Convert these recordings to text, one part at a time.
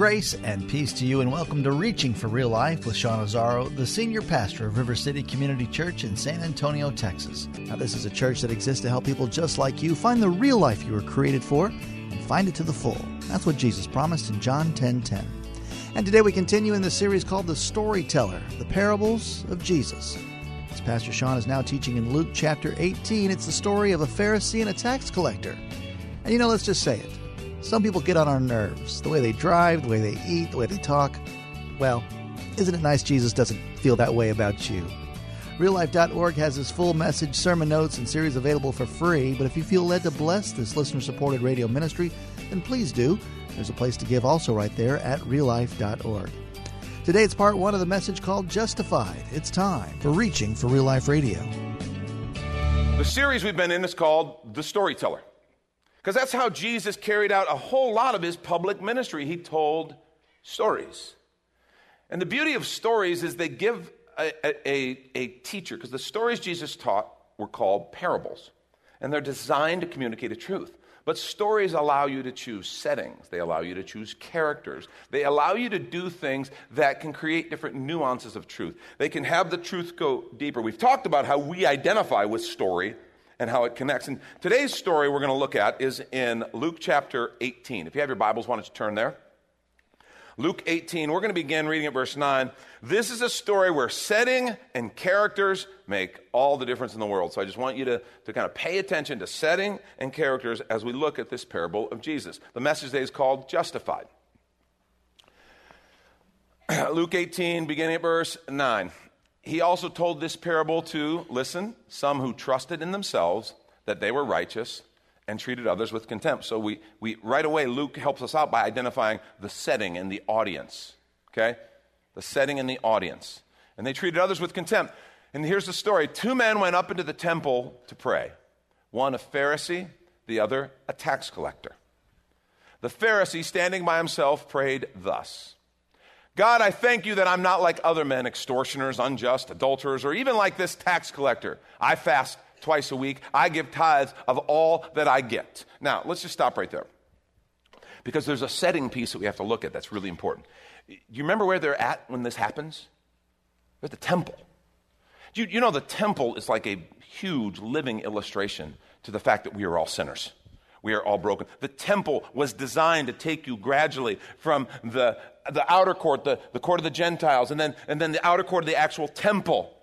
Grace and peace to you, and welcome to Reaching for Real Life with Sean Azzaro, the senior pastor of River City Community Church in San Antonio, Texas. Now, this is a church that exists to help people just like you find the real life you were created for and find it to the full. That's what Jesus promised in John 10 10. And today we continue in the series called The Storyteller, the Parables of Jesus. As Pastor Sean is now teaching in Luke chapter 18, it's the story of a Pharisee and a tax collector. And you know, let's just say it. Some people get on our nerves. The way they drive, the way they eat, the way they talk. Well, isn't it nice Jesus doesn't feel that way about you? RealLife.org has his full message, sermon notes, and series available for free. But if you feel led to bless this listener supported radio ministry, then please do. There's a place to give also right there at reallife.org. Today it's part one of the message called Justified. It's time for Reaching for Real Life Radio. The series we've been in is called The Storyteller. Because that's how Jesus carried out a whole lot of his public ministry. He told stories. And the beauty of stories is they give a, a, a teacher, because the stories Jesus taught were called parables. And they're designed to communicate a truth. But stories allow you to choose settings, they allow you to choose characters, they allow you to do things that can create different nuances of truth. They can have the truth go deeper. We've talked about how we identify with story and how it connects. And today's story we're going to look at is in Luke chapter 18. If you have your Bibles, why don't you turn there? Luke 18, we're going to begin reading at verse 9. This is a story where setting and characters make all the difference in the world. So I just want you to, to kind of pay attention to setting and characters as we look at this parable of Jesus. The message today is called Justified. Luke 18, beginning at verse 9. He also told this parable to, listen, some who trusted in themselves that they were righteous and treated others with contempt. So we, we right away, Luke helps us out by identifying the setting and the audience. Okay? The setting and the audience. And they treated others with contempt. And here's the story two men went up into the temple to pray one a Pharisee, the other a tax collector. The Pharisee, standing by himself, prayed thus. God, I thank you that I'm not like other men, extortioners, unjust, adulterers, or even like this tax collector. I fast twice a week. I give tithes of all that I get. Now, let's just stop right there. Because there's a setting piece that we have to look at that's really important. Do you remember where they're at when this happens? They're at the temple. You, you know, the temple is like a huge living illustration to the fact that we are all sinners. We are all broken. The temple was designed to take you gradually from the, the outer court, the, the court of the Gentiles, and then, and then the outer court of the actual temple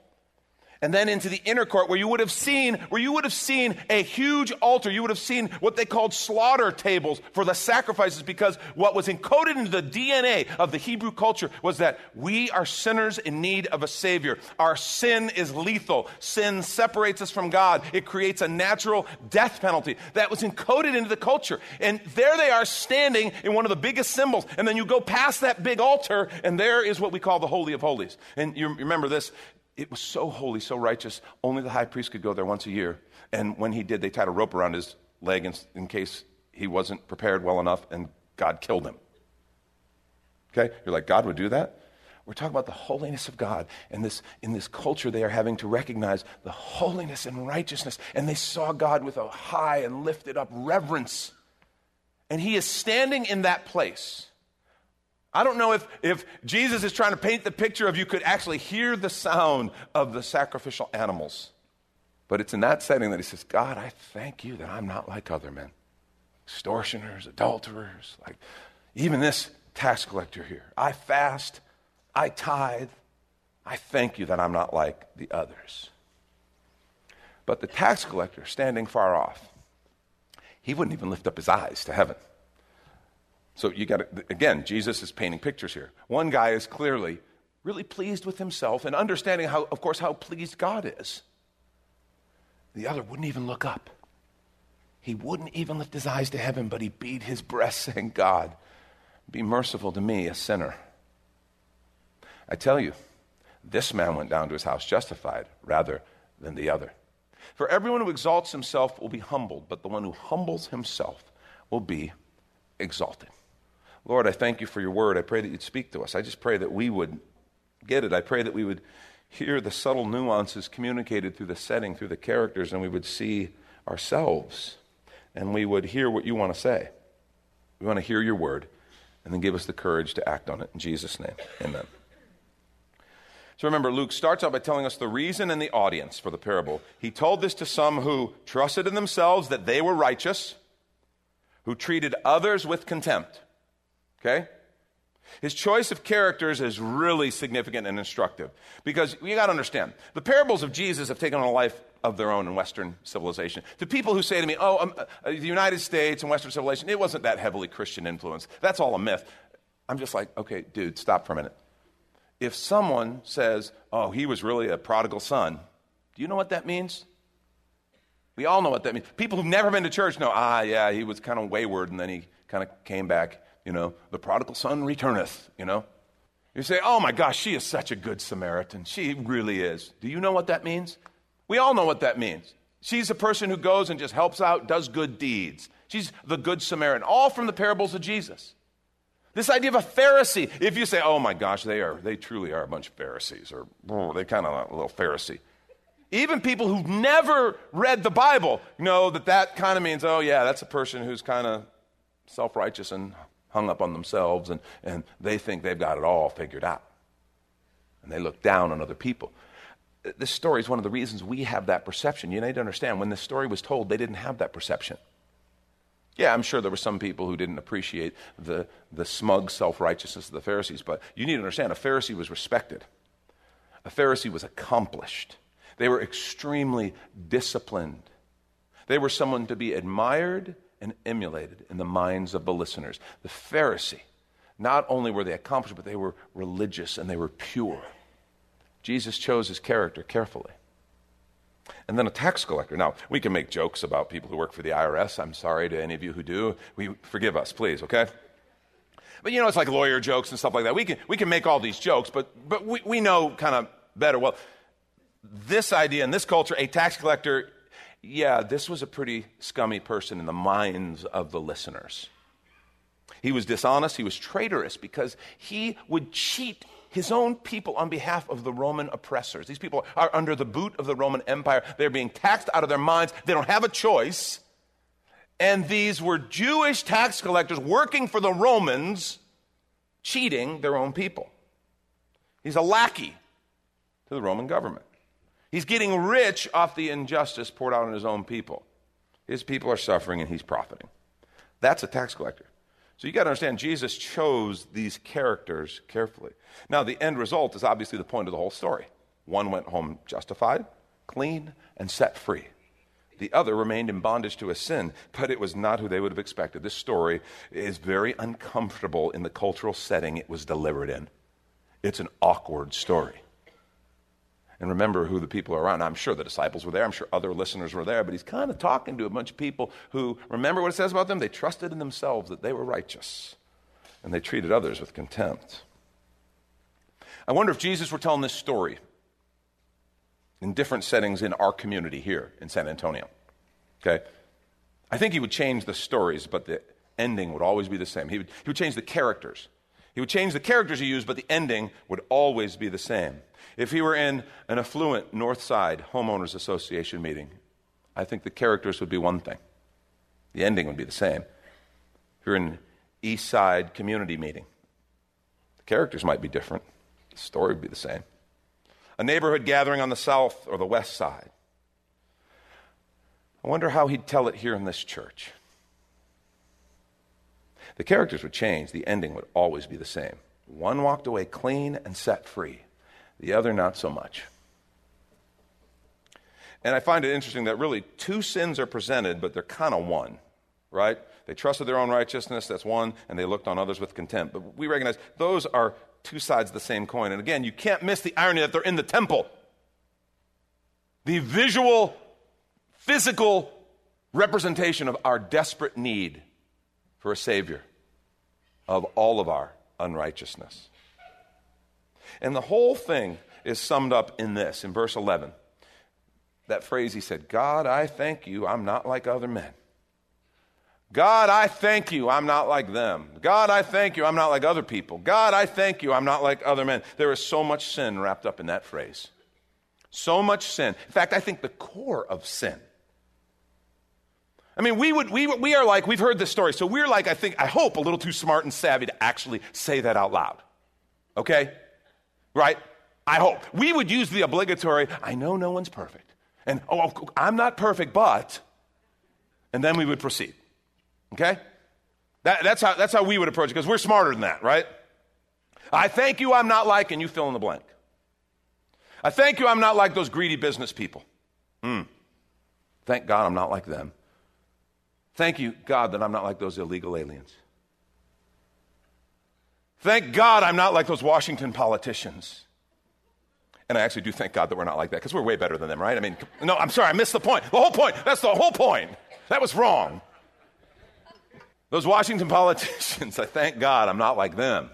and then into the inner court where you would have seen where you would have seen a huge altar. You would have seen what they called slaughter tables for the sacrifices because what was encoded into the dna of the hebrew culture was that we are sinners in need of a savior. Our sin is lethal. Sin separates us from god. It creates a natural death penalty that was encoded into the culture. And there they are standing in one of the biggest symbols. And then you go past that big altar and there is what we call the holy of holies. And you remember this it was so holy, so righteous, only the high priest could go there once a year. And when he did, they tied a rope around his leg in, in case he wasn't prepared well enough and God killed him. Okay? You're like, God would do that? We're talking about the holiness of God. And this, in this culture, they are having to recognize the holiness and righteousness. And they saw God with a high and lifted up reverence. And he is standing in that place. I don't know if, if Jesus is trying to paint the picture of you could actually hear the sound of the sacrificial animals. But it's in that setting that he says, God, I thank you that I'm not like other men extortioners, adulterers, like even this tax collector here. I fast, I tithe. I thank you that I'm not like the others. But the tax collector, standing far off, he wouldn't even lift up his eyes to heaven. So you got to, again, Jesus is painting pictures here. One guy is clearly really pleased with himself and understanding how, of course, how pleased God is. The other wouldn't even look up. He wouldn't even lift his eyes to heaven, but he beat his breast, saying, God, be merciful to me, a sinner. I tell you, this man went down to his house justified rather than the other. For everyone who exalts himself will be humbled, but the one who humbles himself will be exalted. Lord, I thank you for your word. I pray that you'd speak to us. I just pray that we would get it. I pray that we would hear the subtle nuances communicated through the setting, through the characters, and we would see ourselves and we would hear what you want to say. We want to hear your word, and then give us the courage to act on it. In Jesus' name, amen. So remember, Luke starts out by telling us the reason and the audience for the parable. He told this to some who trusted in themselves that they were righteous, who treated others with contempt. Okay? His choice of characters is really significant and instructive because you got to understand the parables of Jesus have taken on a life of their own in Western civilization. To people who say to me, oh, um, uh, the United States and Western civilization, it wasn't that heavily Christian influence. That's all a myth. I'm just like, okay, dude, stop for a minute if someone says, oh, he was really a prodigal son, do you know what that means? We all know what that means. People who've never been to church know, ah, yeah, he was kind of wayward and then he kind of came back. You know, the prodigal son returneth, you know. You say, oh my gosh, she is such a good Samaritan. She really is. Do you know what that means? We all know what that means. She's a person who goes and just helps out, does good deeds. She's the good Samaritan, all from the parables of Jesus. This idea of a Pharisee. If you say, oh my gosh, they are, they truly are a bunch of Pharisees, or they kind of a little Pharisee. Even people who've never read the Bible know that that kind of means, oh yeah, that's a person who's kind of self righteous and hung up on themselves, and, and they think they've got it all figured out. And they look down on other people. This story is one of the reasons we have that perception. You need to understand, when this story was told, they didn't have that perception. Yeah, I'm sure there were some people who didn't appreciate the, the smug self righteousness of the Pharisees, but you need to understand a Pharisee was respected, a Pharisee was accomplished. They were extremely disciplined. They were someone to be admired and emulated in the minds of the listeners. The Pharisee, not only were they accomplished, but they were religious and they were pure. Jesus chose his character carefully and then a tax collector. Now, we can make jokes about people who work for the IRS. I'm sorry to any of you who do. We forgive us, please, okay? But you know, it's like lawyer jokes and stuff like that. We can, we can make all these jokes, but, but we, we know kind of better. Well, this idea in this culture, a tax collector, yeah, this was a pretty scummy person in the minds of the listeners. He was dishonest, he was traitorous because he would cheat his own people on behalf of the Roman oppressors. These people are under the boot of the Roman Empire. They're being taxed out of their minds. They don't have a choice. And these were Jewish tax collectors working for the Romans, cheating their own people. He's a lackey to the Roman government. He's getting rich off the injustice poured out on his own people. His people are suffering and he's profiting. That's a tax collector. So you got to understand, Jesus chose these characters carefully. Now, the end result is obviously the point of the whole story. One went home justified, clean, and set free. The other remained in bondage to a sin, but it was not who they would have expected. This story is very uncomfortable in the cultural setting it was delivered in. It's an awkward story and remember who the people are around. I'm sure the disciples were there. I'm sure other listeners were there, but he's kind of talking to a bunch of people who remember what it says about them? They trusted in themselves that they were righteous, and they treated others with contempt. I wonder if Jesus were telling this story in different settings in our community here in San Antonio. Okay? I think he would change the stories, but the ending would always be the same. He would, he would change the characters. He would change the characters he used, but the ending would always be the same. If he were in an affluent North Side Homeowners Association meeting, I think the characters would be one thing. The ending would be the same. If you're in East Side community meeting, the characters might be different. The story would be the same. A neighborhood gathering on the South or the West Side. I wonder how he'd tell it here in this church. The characters would change, the ending would always be the same. One walked away clean and set free the other not so much. And I find it interesting that really two sins are presented, but they're kind of one, right? They trusted their own righteousness, that's one, and they looked on others with contempt. But we recognize those are two sides of the same coin. And again, you can't miss the irony that they're in the temple. The visual, physical representation of our desperate need for a Savior of all of our unrighteousness. And the whole thing is summed up in this, in verse 11. That phrase he said, God, I thank you, I'm not like other men. God, I thank you, I'm not like them. God, I thank you, I'm not like other people. God, I thank you, I'm not like other men. There is so much sin wrapped up in that phrase. So much sin. In fact, I think the core of sin I mean, we, would, we, we are like, we've heard this story, so we're like, I think, I hope, a little too smart and savvy to actually say that out loud. Okay? Right? I hope. We would use the obligatory, I know no one's perfect. And, oh, I'm not perfect, but, and then we would proceed. Okay? That, that's, how, that's how we would approach it, because we're smarter than that, right? I thank you I'm not like, and you fill in the blank. I thank you I'm not like those greedy business people. Hmm. Thank God I'm not like them. Thank you, God, that I'm not like those illegal aliens. Thank God I'm not like those Washington politicians. And I actually do thank God that we're not like that because we're way better than them, right? I mean, no, I'm sorry, I missed the point. The whole point. That's the whole point. That was wrong. Those Washington politicians, I thank God I'm not like them.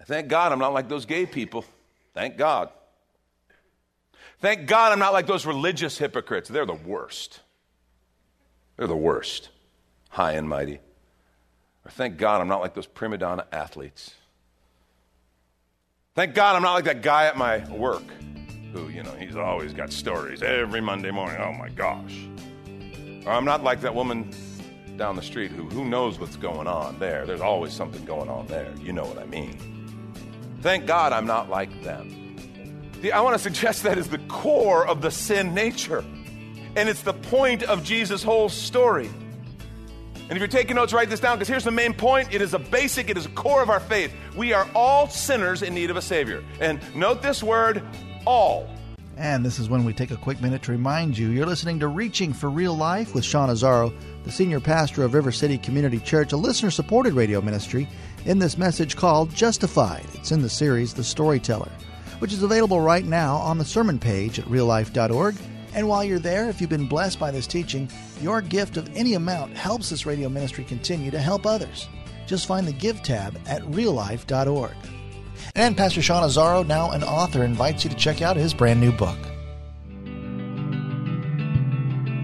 I thank God I'm not like those gay people. Thank God. Thank God I'm not like those religious hypocrites. They're the worst. They're the worst, high and mighty. Or thank God I'm not like those prima donna athletes. Thank God I'm not like that guy at my work who, you know, he's always got stories every Monday morning. Oh my gosh. Or I'm not like that woman down the street who who knows what's going on there. There's always something going on there. You know what I mean. Thank God I'm not like them. I want to suggest that is the core of the sin nature. And it's the point of Jesus' whole story. And if you're taking notes, write this down because here's the main point. It is a basic, it is a core of our faith. We are all sinners in need of a Savior. And note this word, all. And this is when we take a quick minute to remind you you're listening to Reaching for Real Life with Sean Azzaro, the senior pastor of River City Community Church, a listener supported radio ministry, in this message called Justified. It's in the series The Storyteller, which is available right now on the sermon page at reallife.org and while you're there, if you've been blessed by this teaching, your gift of any amount helps this radio ministry continue to help others. Just find the Give tab at reallife.org. And Pastor Sean Azzaro, now an author, invites you to check out his brand new book.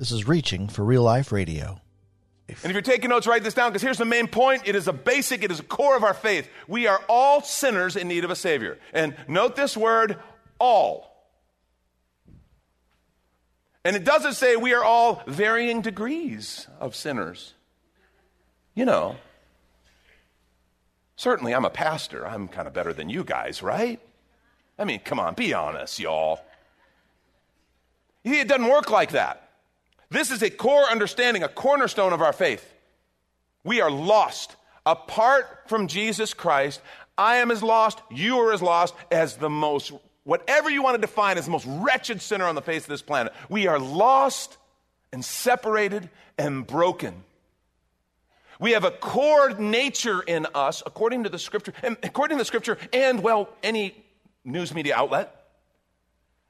This is Reaching for Real Life Radio. And if you're taking notes, write this down because here's the main point. It is a basic, it is a core of our faith. We are all sinners in need of a Savior. And note this word, all. And it doesn't say we are all varying degrees of sinners. You know, certainly I'm a pastor. I'm kind of better than you guys, right? I mean, come on, be honest, y'all. It doesn't work like that. This is a core understanding, a cornerstone of our faith. We are lost. Apart from Jesus Christ, I am as lost, you are as lost as the most, whatever you want to define as the most wretched sinner on the face of this planet. We are lost and separated and broken. We have a core nature in us, according to the scripture, and according to the scripture, and well, any news media outlet.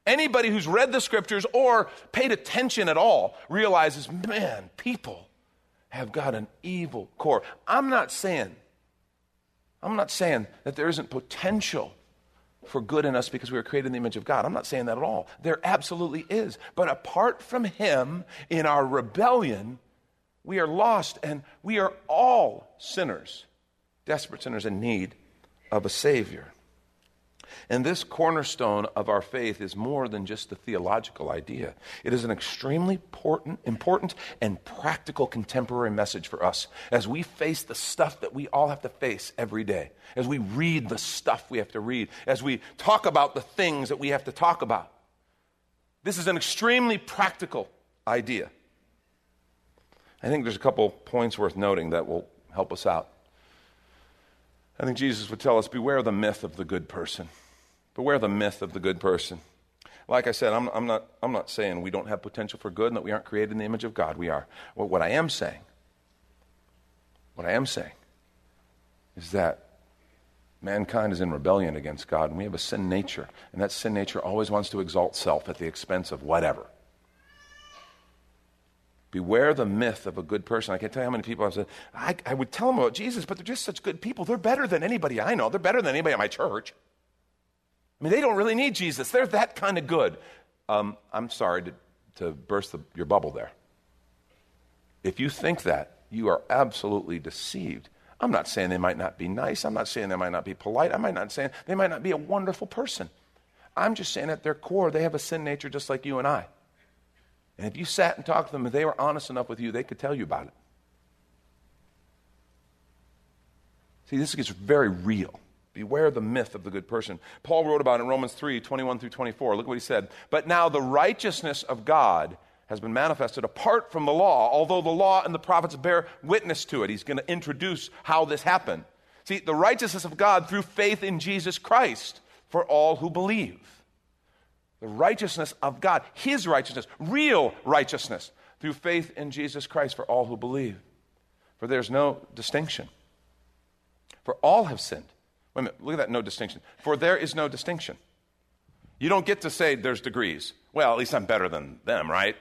Anybody who's read the scriptures or paid attention at all realizes, man, people have got an evil core. I'm not saying, I'm not saying that there isn't potential for good in us because we were created in the image of God. I'm not saying that at all. There absolutely is. But apart from Him, in our rebellion, we are lost and we are all sinners, desperate sinners in need of a Savior. And this cornerstone of our faith is more than just a theological idea. It is an extremely important, important and practical contemporary message for us as we face the stuff that we all have to face every day, as we read the stuff we have to read, as we talk about the things that we have to talk about. This is an extremely practical idea. I think there's a couple points worth noting that will help us out. I think Jesus would tell us beware the myth of the good person. Beware the myth of the good person. Like I said, I'm, I'm, not, I'm not saying we don't have potential for good and that we aren't created in the image of God. We are. What I am saying, what I am saying, is that mankind is in rebellion against God and we have a sin nature. And that sin nature always wants to exalt self at the expense of whatever. Beware the myth of a good person. I can't tell you how many people I've said, I, I would tell them about Jesus, but they're just such good people. They're better than anybody I know. They're better than anybody at my church. I mean, they don't really need Jesus. They're that kind of good. Um, I'm sorry to, to burst the, your bubble there. If you think that, you are absolutely deceived. I'm not saying they might not be nice. I'm not saying they might not be polite. I'm not saying they might not be a wonderful person. I'm just saying at their core, they have a sin nature just like you and I. And if you sat and talked to them, if they were honest enough with you, they could tell you about it. See, this gets very real. Beware the myth of the good person. Paul wrote about it in Romans 3 21 through 24. Look what he said. But now the righteousness of God has been manifested apart from the law, although the law and the prophets bear witness to it. He's going to introduce how this happened. See, the righteousness of God through faith in Jesus Christ for all who believe the righteousness of God, His righteousness, real righteousness, through faith in Jesus Christ for all who believe. For there's no distinction. For all have sinned. Wait a minute, look at that no distinction. For there is no distinction. You don't get to say there's degrees. Well, at least I'm better than them, right?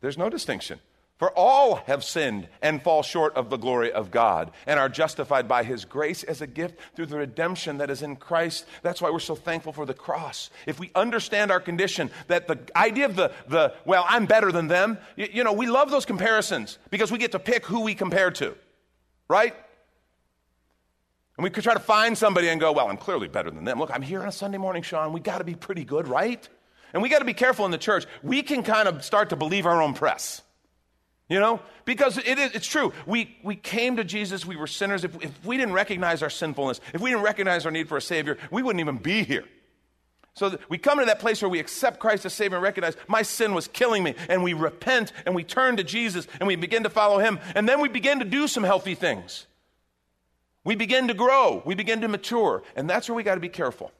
There's no distinction. For all have sinned and fall short of the glory of God and are justified by his grace as a gift through the redemption that is in Christ. That's why we're so thankful for the cross. If we understand our condition, that the idea of the, the well, I'm better than them, you, you know, we love those comparisons because we get to pick who we compare to, right? And we could try to find somebody and go, well, I'm clearly better than them. Look, I'm here on a Sunday morning, Sean. We got to be pretty good, right? And we got to be careful in the church. We can kind of start to believe our own press. You know, because it is, it's true. We, we came to Jesus, we were sinners. If, if we didn't recognize our sinfulness, if we didn't recognize our need for a Savior, we wouldn't even be here. So we come to that place where we accept Christ as Savior and recognize my sin was killing me, and we repent and we turn to Jesus and we begin to follow Him, and then we begin to do some healthy things. We begin to grow, we begin to mature, and that's where we got to be careful.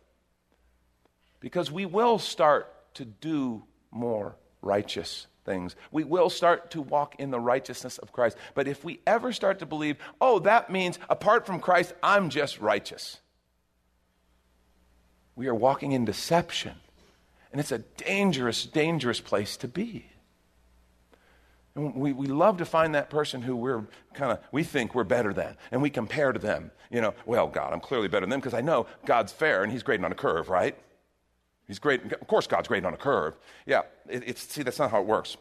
Because we will start to do more righteous things. We will start to walk in the righteousness of Christ. But if we ever start to believe, oh, that means apart from Christ, I'm just righteous, we are walking in deception. And it's a dangerous, dangerous place to be. And we, we love to find that person who we're kind of, we think we're better than, and we compare to them. You know, well, God, I'm clearly better than them because I know God's fair and He's grading on a curve, right? He's great. Of course, God's great on a curve. Yeah, it, it's, see, that's not how it works.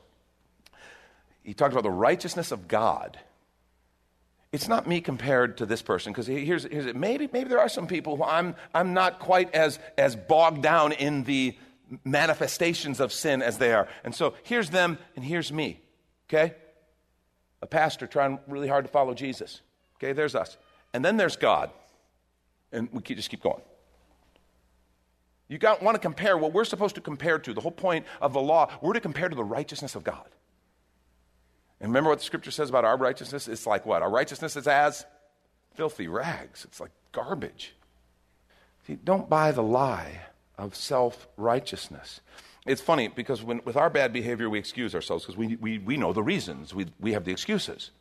He talked about the righteousness of God. It's not me compared to this person, because here's, here's it. Maybe, maybe there are some people who I'm, I'm not quite as, as bogged down in the manifestations of sin as they are. And so here's them and here's me, okay? A pastor trying really hard to follow Jesus. Okay, there's us. And then there's God. And we just keep going. You got, want to compare what we're supposed to compare to. The whole point of the law, we're to compare to the righteousness of God. And remember what the scripture says about our righteousness? It's like what? Our righteousness is as filthy rags, it's like garbage. See, don't buy the lie of self righteousness. It's funny because when, with our bad behavior, we excuse ourselves because we, we, we know the reasons. We, we have the excuses.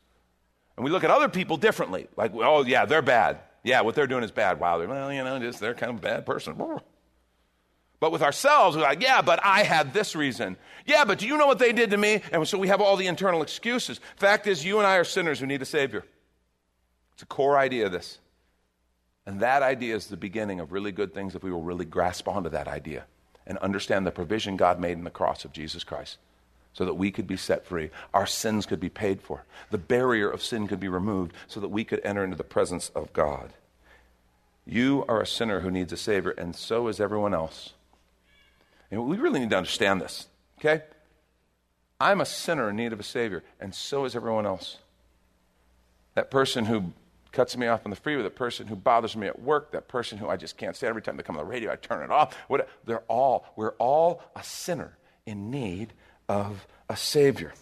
And we look at other people differently. Like, oh, yeah, they're bad. Yeah, what they're doing is bad. Wow, they're, well, you know, just, they're kind of a bad person. But with ourselves, we're like, yeah, but I had this reason. Yeah, but do you know what they did to me? And so we have all the internal excuses. Fact is, you and I are sinners who need a Savior. It's a core idea of this. And that idea is the beginning of really good things if we will really grasp onto that idea and understand the provision God made in the cross of Jesus Christ so that we could be set free. Our sins could be paid for. The barrier of sin could be removed so that we could enter into the presence of God. You are a sinner who needs a Savior, and so is everyone else. And we really need to understand this, okay? I'm a sinner in need of a Savior, and so is everyone else. That person who cuts me off on the freeway, that person who bothers me at work, that person who I just can't stand every time they come on the radio, I turn it off. What, they're all, we're all a sinner in need of a Savior.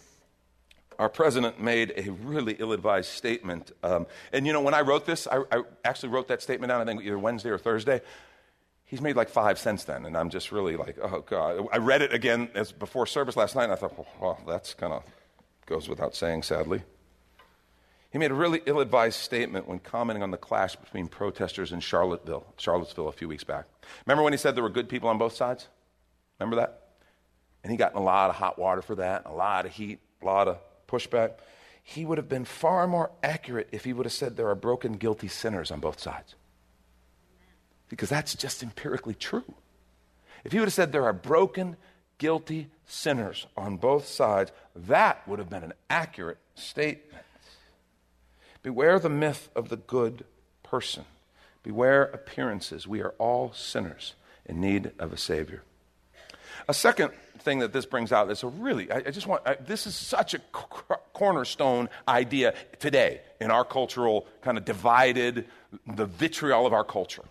our president made a really ill advised statement. Um, and you know, when I wrote this, I, I, actually wrote that statement down, I think either Wednesday or Thursday. He's made like five since then, and I'm just really like, oh God. I read it again as before service last night, and I thought, well, that's kind of goes without saying, sadly. He made a really ill advised statement when commenting on the clash between protesters in Charlottesville, Charlottesville a few weeks back. Remember when he said there were good people on both sides? Remember that? And he got in a lot of hot water for that, a lot of heat, a lot of pushback. He would have been far more accurate if he would have said there are broken, guilty sinners on both sides. Because that's just empirically true. If he would have said there are broken, guilty sinners on both sides, that would have been an accurate statement. Beware the myth of the good person. Beware appearances. We are all sinners in need of a Savior. A second thing that this brings out is a really, I, I just want, I, this is such a c- cornerstone idea today in our cultural kind of divided, the vitriol of our culture.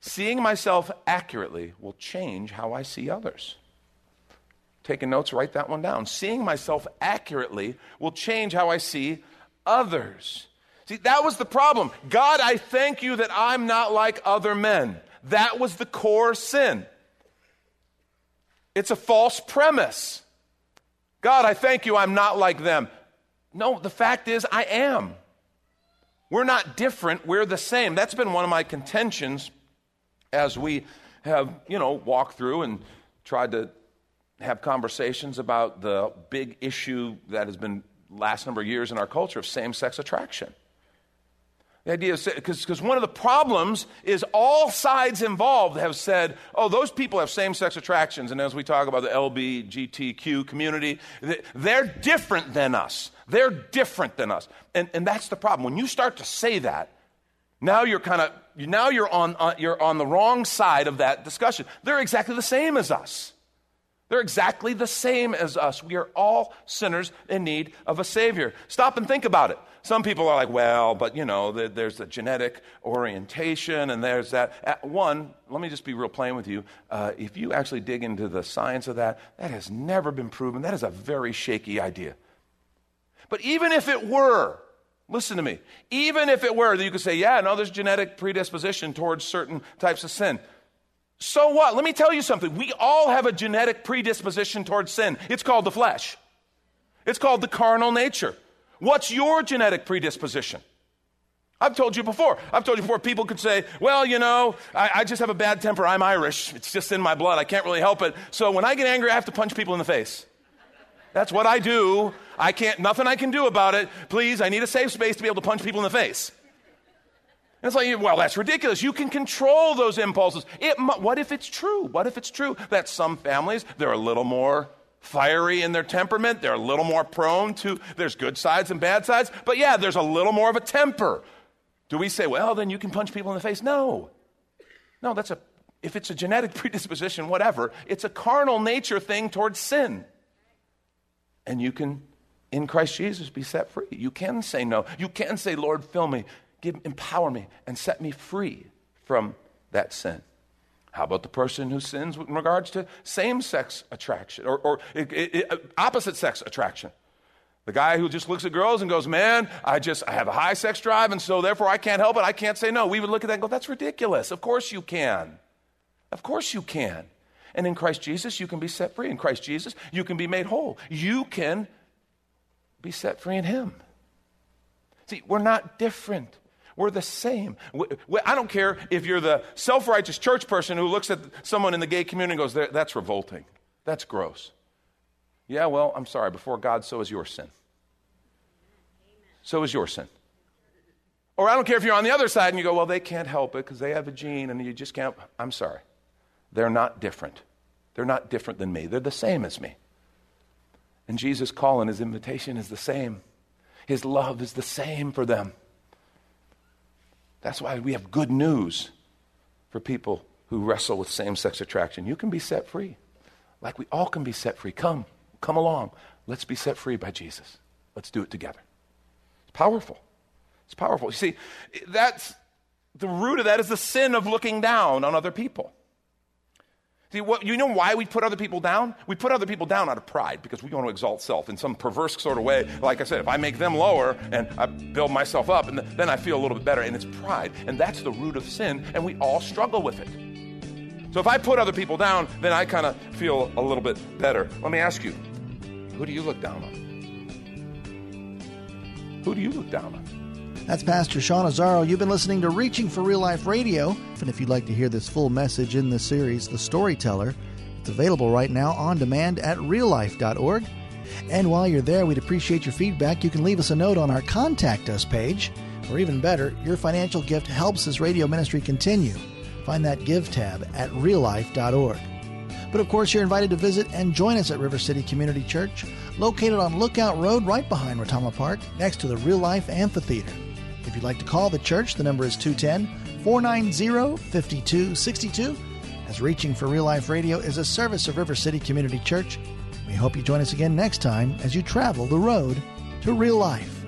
Seeing myself accurately will change how I see others. Taking notes, write that one down. Seeing myself accurately will change how I see others. See, that was the problem. God, I thank you that I'm not like other men. That was the core sin. It's a false premise. God, I thank you I'm not like them. No, the fact is, I am. We're not different, we're the same. That's been one of my contentions as we have, you know, walked through and tried to have conversations about the big issue that has been last number of years in our culture of same sex attraction. The idea is because one of the problems is all sides involved have said, oh, those people have same sex attractions. And as we talk about the LBGTQ community, they're different than us. They're different than us. And, and that's the problem. When you start to say that, now you're kind of now you're on, uh, you're on the wrong side of that discussion. They're exactly the same as us. They're exactly the same as us. We are all sinners in need of a Savior. Stop and think about it. Some people are like, well, but you know, there's the genetic orientation and there's that. One, let me just be real plain with you. Uh, if you actually dig into the science of that, that has never been proven. That is a very shaky idea. But even if it were, listen to me, even if it were that you could say, yeah, no, there's genetic predisposition towards certain types of sin. So what? Let me tell you something. We all have a genetic predisposition towards sin. It's called the flesh, it's called the carnal nature. What's your genetic predisposition? I've told you before. I've told you before, people could say, well, you know, I, I, just have a bad temper. I'm Irish. It's just in my blood. I can't really help it. So when I get angry, I have to punch people in the face. That's what I do. I can't, nothing I can do about it. Please, I need a safe space to be able to punch people in the face. And it's like, well, that's ridiculous. You can control those impulses. It, what if it's true? What if it's true that some families, they're a little more fiery in their temperament, they're a little more prone to, there's good sides and bad sides, but yeah, there's a little more of a temper. Do we say, well, then you can punch people in the face? No. No, that's a, if it's a genetic predisposition, whatever, it's a carnal nature thing towards sin. And you can, in Christ Jesus, be set free. You can say no. You can say, Lord, fill me give, empower me and set me free from that sin. How about the person who sins in regards to same sex attraction or, or it, it, opposite sex attraction? The guy who just looks at girls and goes, Man, I just I have a high sex drive, and so therefore I can't help it. I can't say no. We would look at that and go, That's ridiculous. Of course you can. Of course you can. And in Christ Jesus, you can be set free. In Christ Jesus, you can be made whole. You can be set free in Him. See, we're not different. We're the same. I don't care if you're the self righteous church person who looks at someone in the gay community and goes, That's revolting. That's gross. Yeah, well, I'm sorry. Before God, so is your sin. So is your sin. Or I don't care if you're on the other side and you go, Well, they can't help it because they have a gene and you just can't. I'm sorry. They're not different. They're not different than me. They're the same as me. And Jesus' call and his invitation is the same. His love is the same for them. That's why we have good news for people who wrestle with same sex attraction. You can be set free, like we all can be set free. Come, come along. Let's be set free by Jesus. Let's do it together. It's powerful. It's powerful. You see, that's the root of that is the sin of looking down on other people. See, what, you know why we put other people down? We put other people down out of pride because we want to exalt self in some perverse sort of way. Like I said, if I make them lower and I build myself up, and then I feel a little bit better, and it's pride. And that's the root of sin, and we all struggle with it. So if I put other people down, then I kind of feel a little bit better. Let me ask you who do you look down on? Who do you look down on? That's Pastor Sean Azzaro. You've been listening to Reaching for Real Life Radio. And if you'd like to hear this full message in the series, The Storyteller, it's available right now on demand at reallife.org. And while you're there, we'd appreciate your feedback. You can leave us a note on our Contact Us page. Or even better, your financial gift helps this radio ministry continue. Find that Give tab at reallife.org. But of course, you're invited to visit and join us at River City Community Church, located on Lookout Road right behind Retama Park, next to the Real Life Amphitheater. If you'd like to call the church, the number is 210 490 5262. As Reaching for Real Life Radio is a service of River City Community Church, we hope you join us again next time as you travel the road to real life.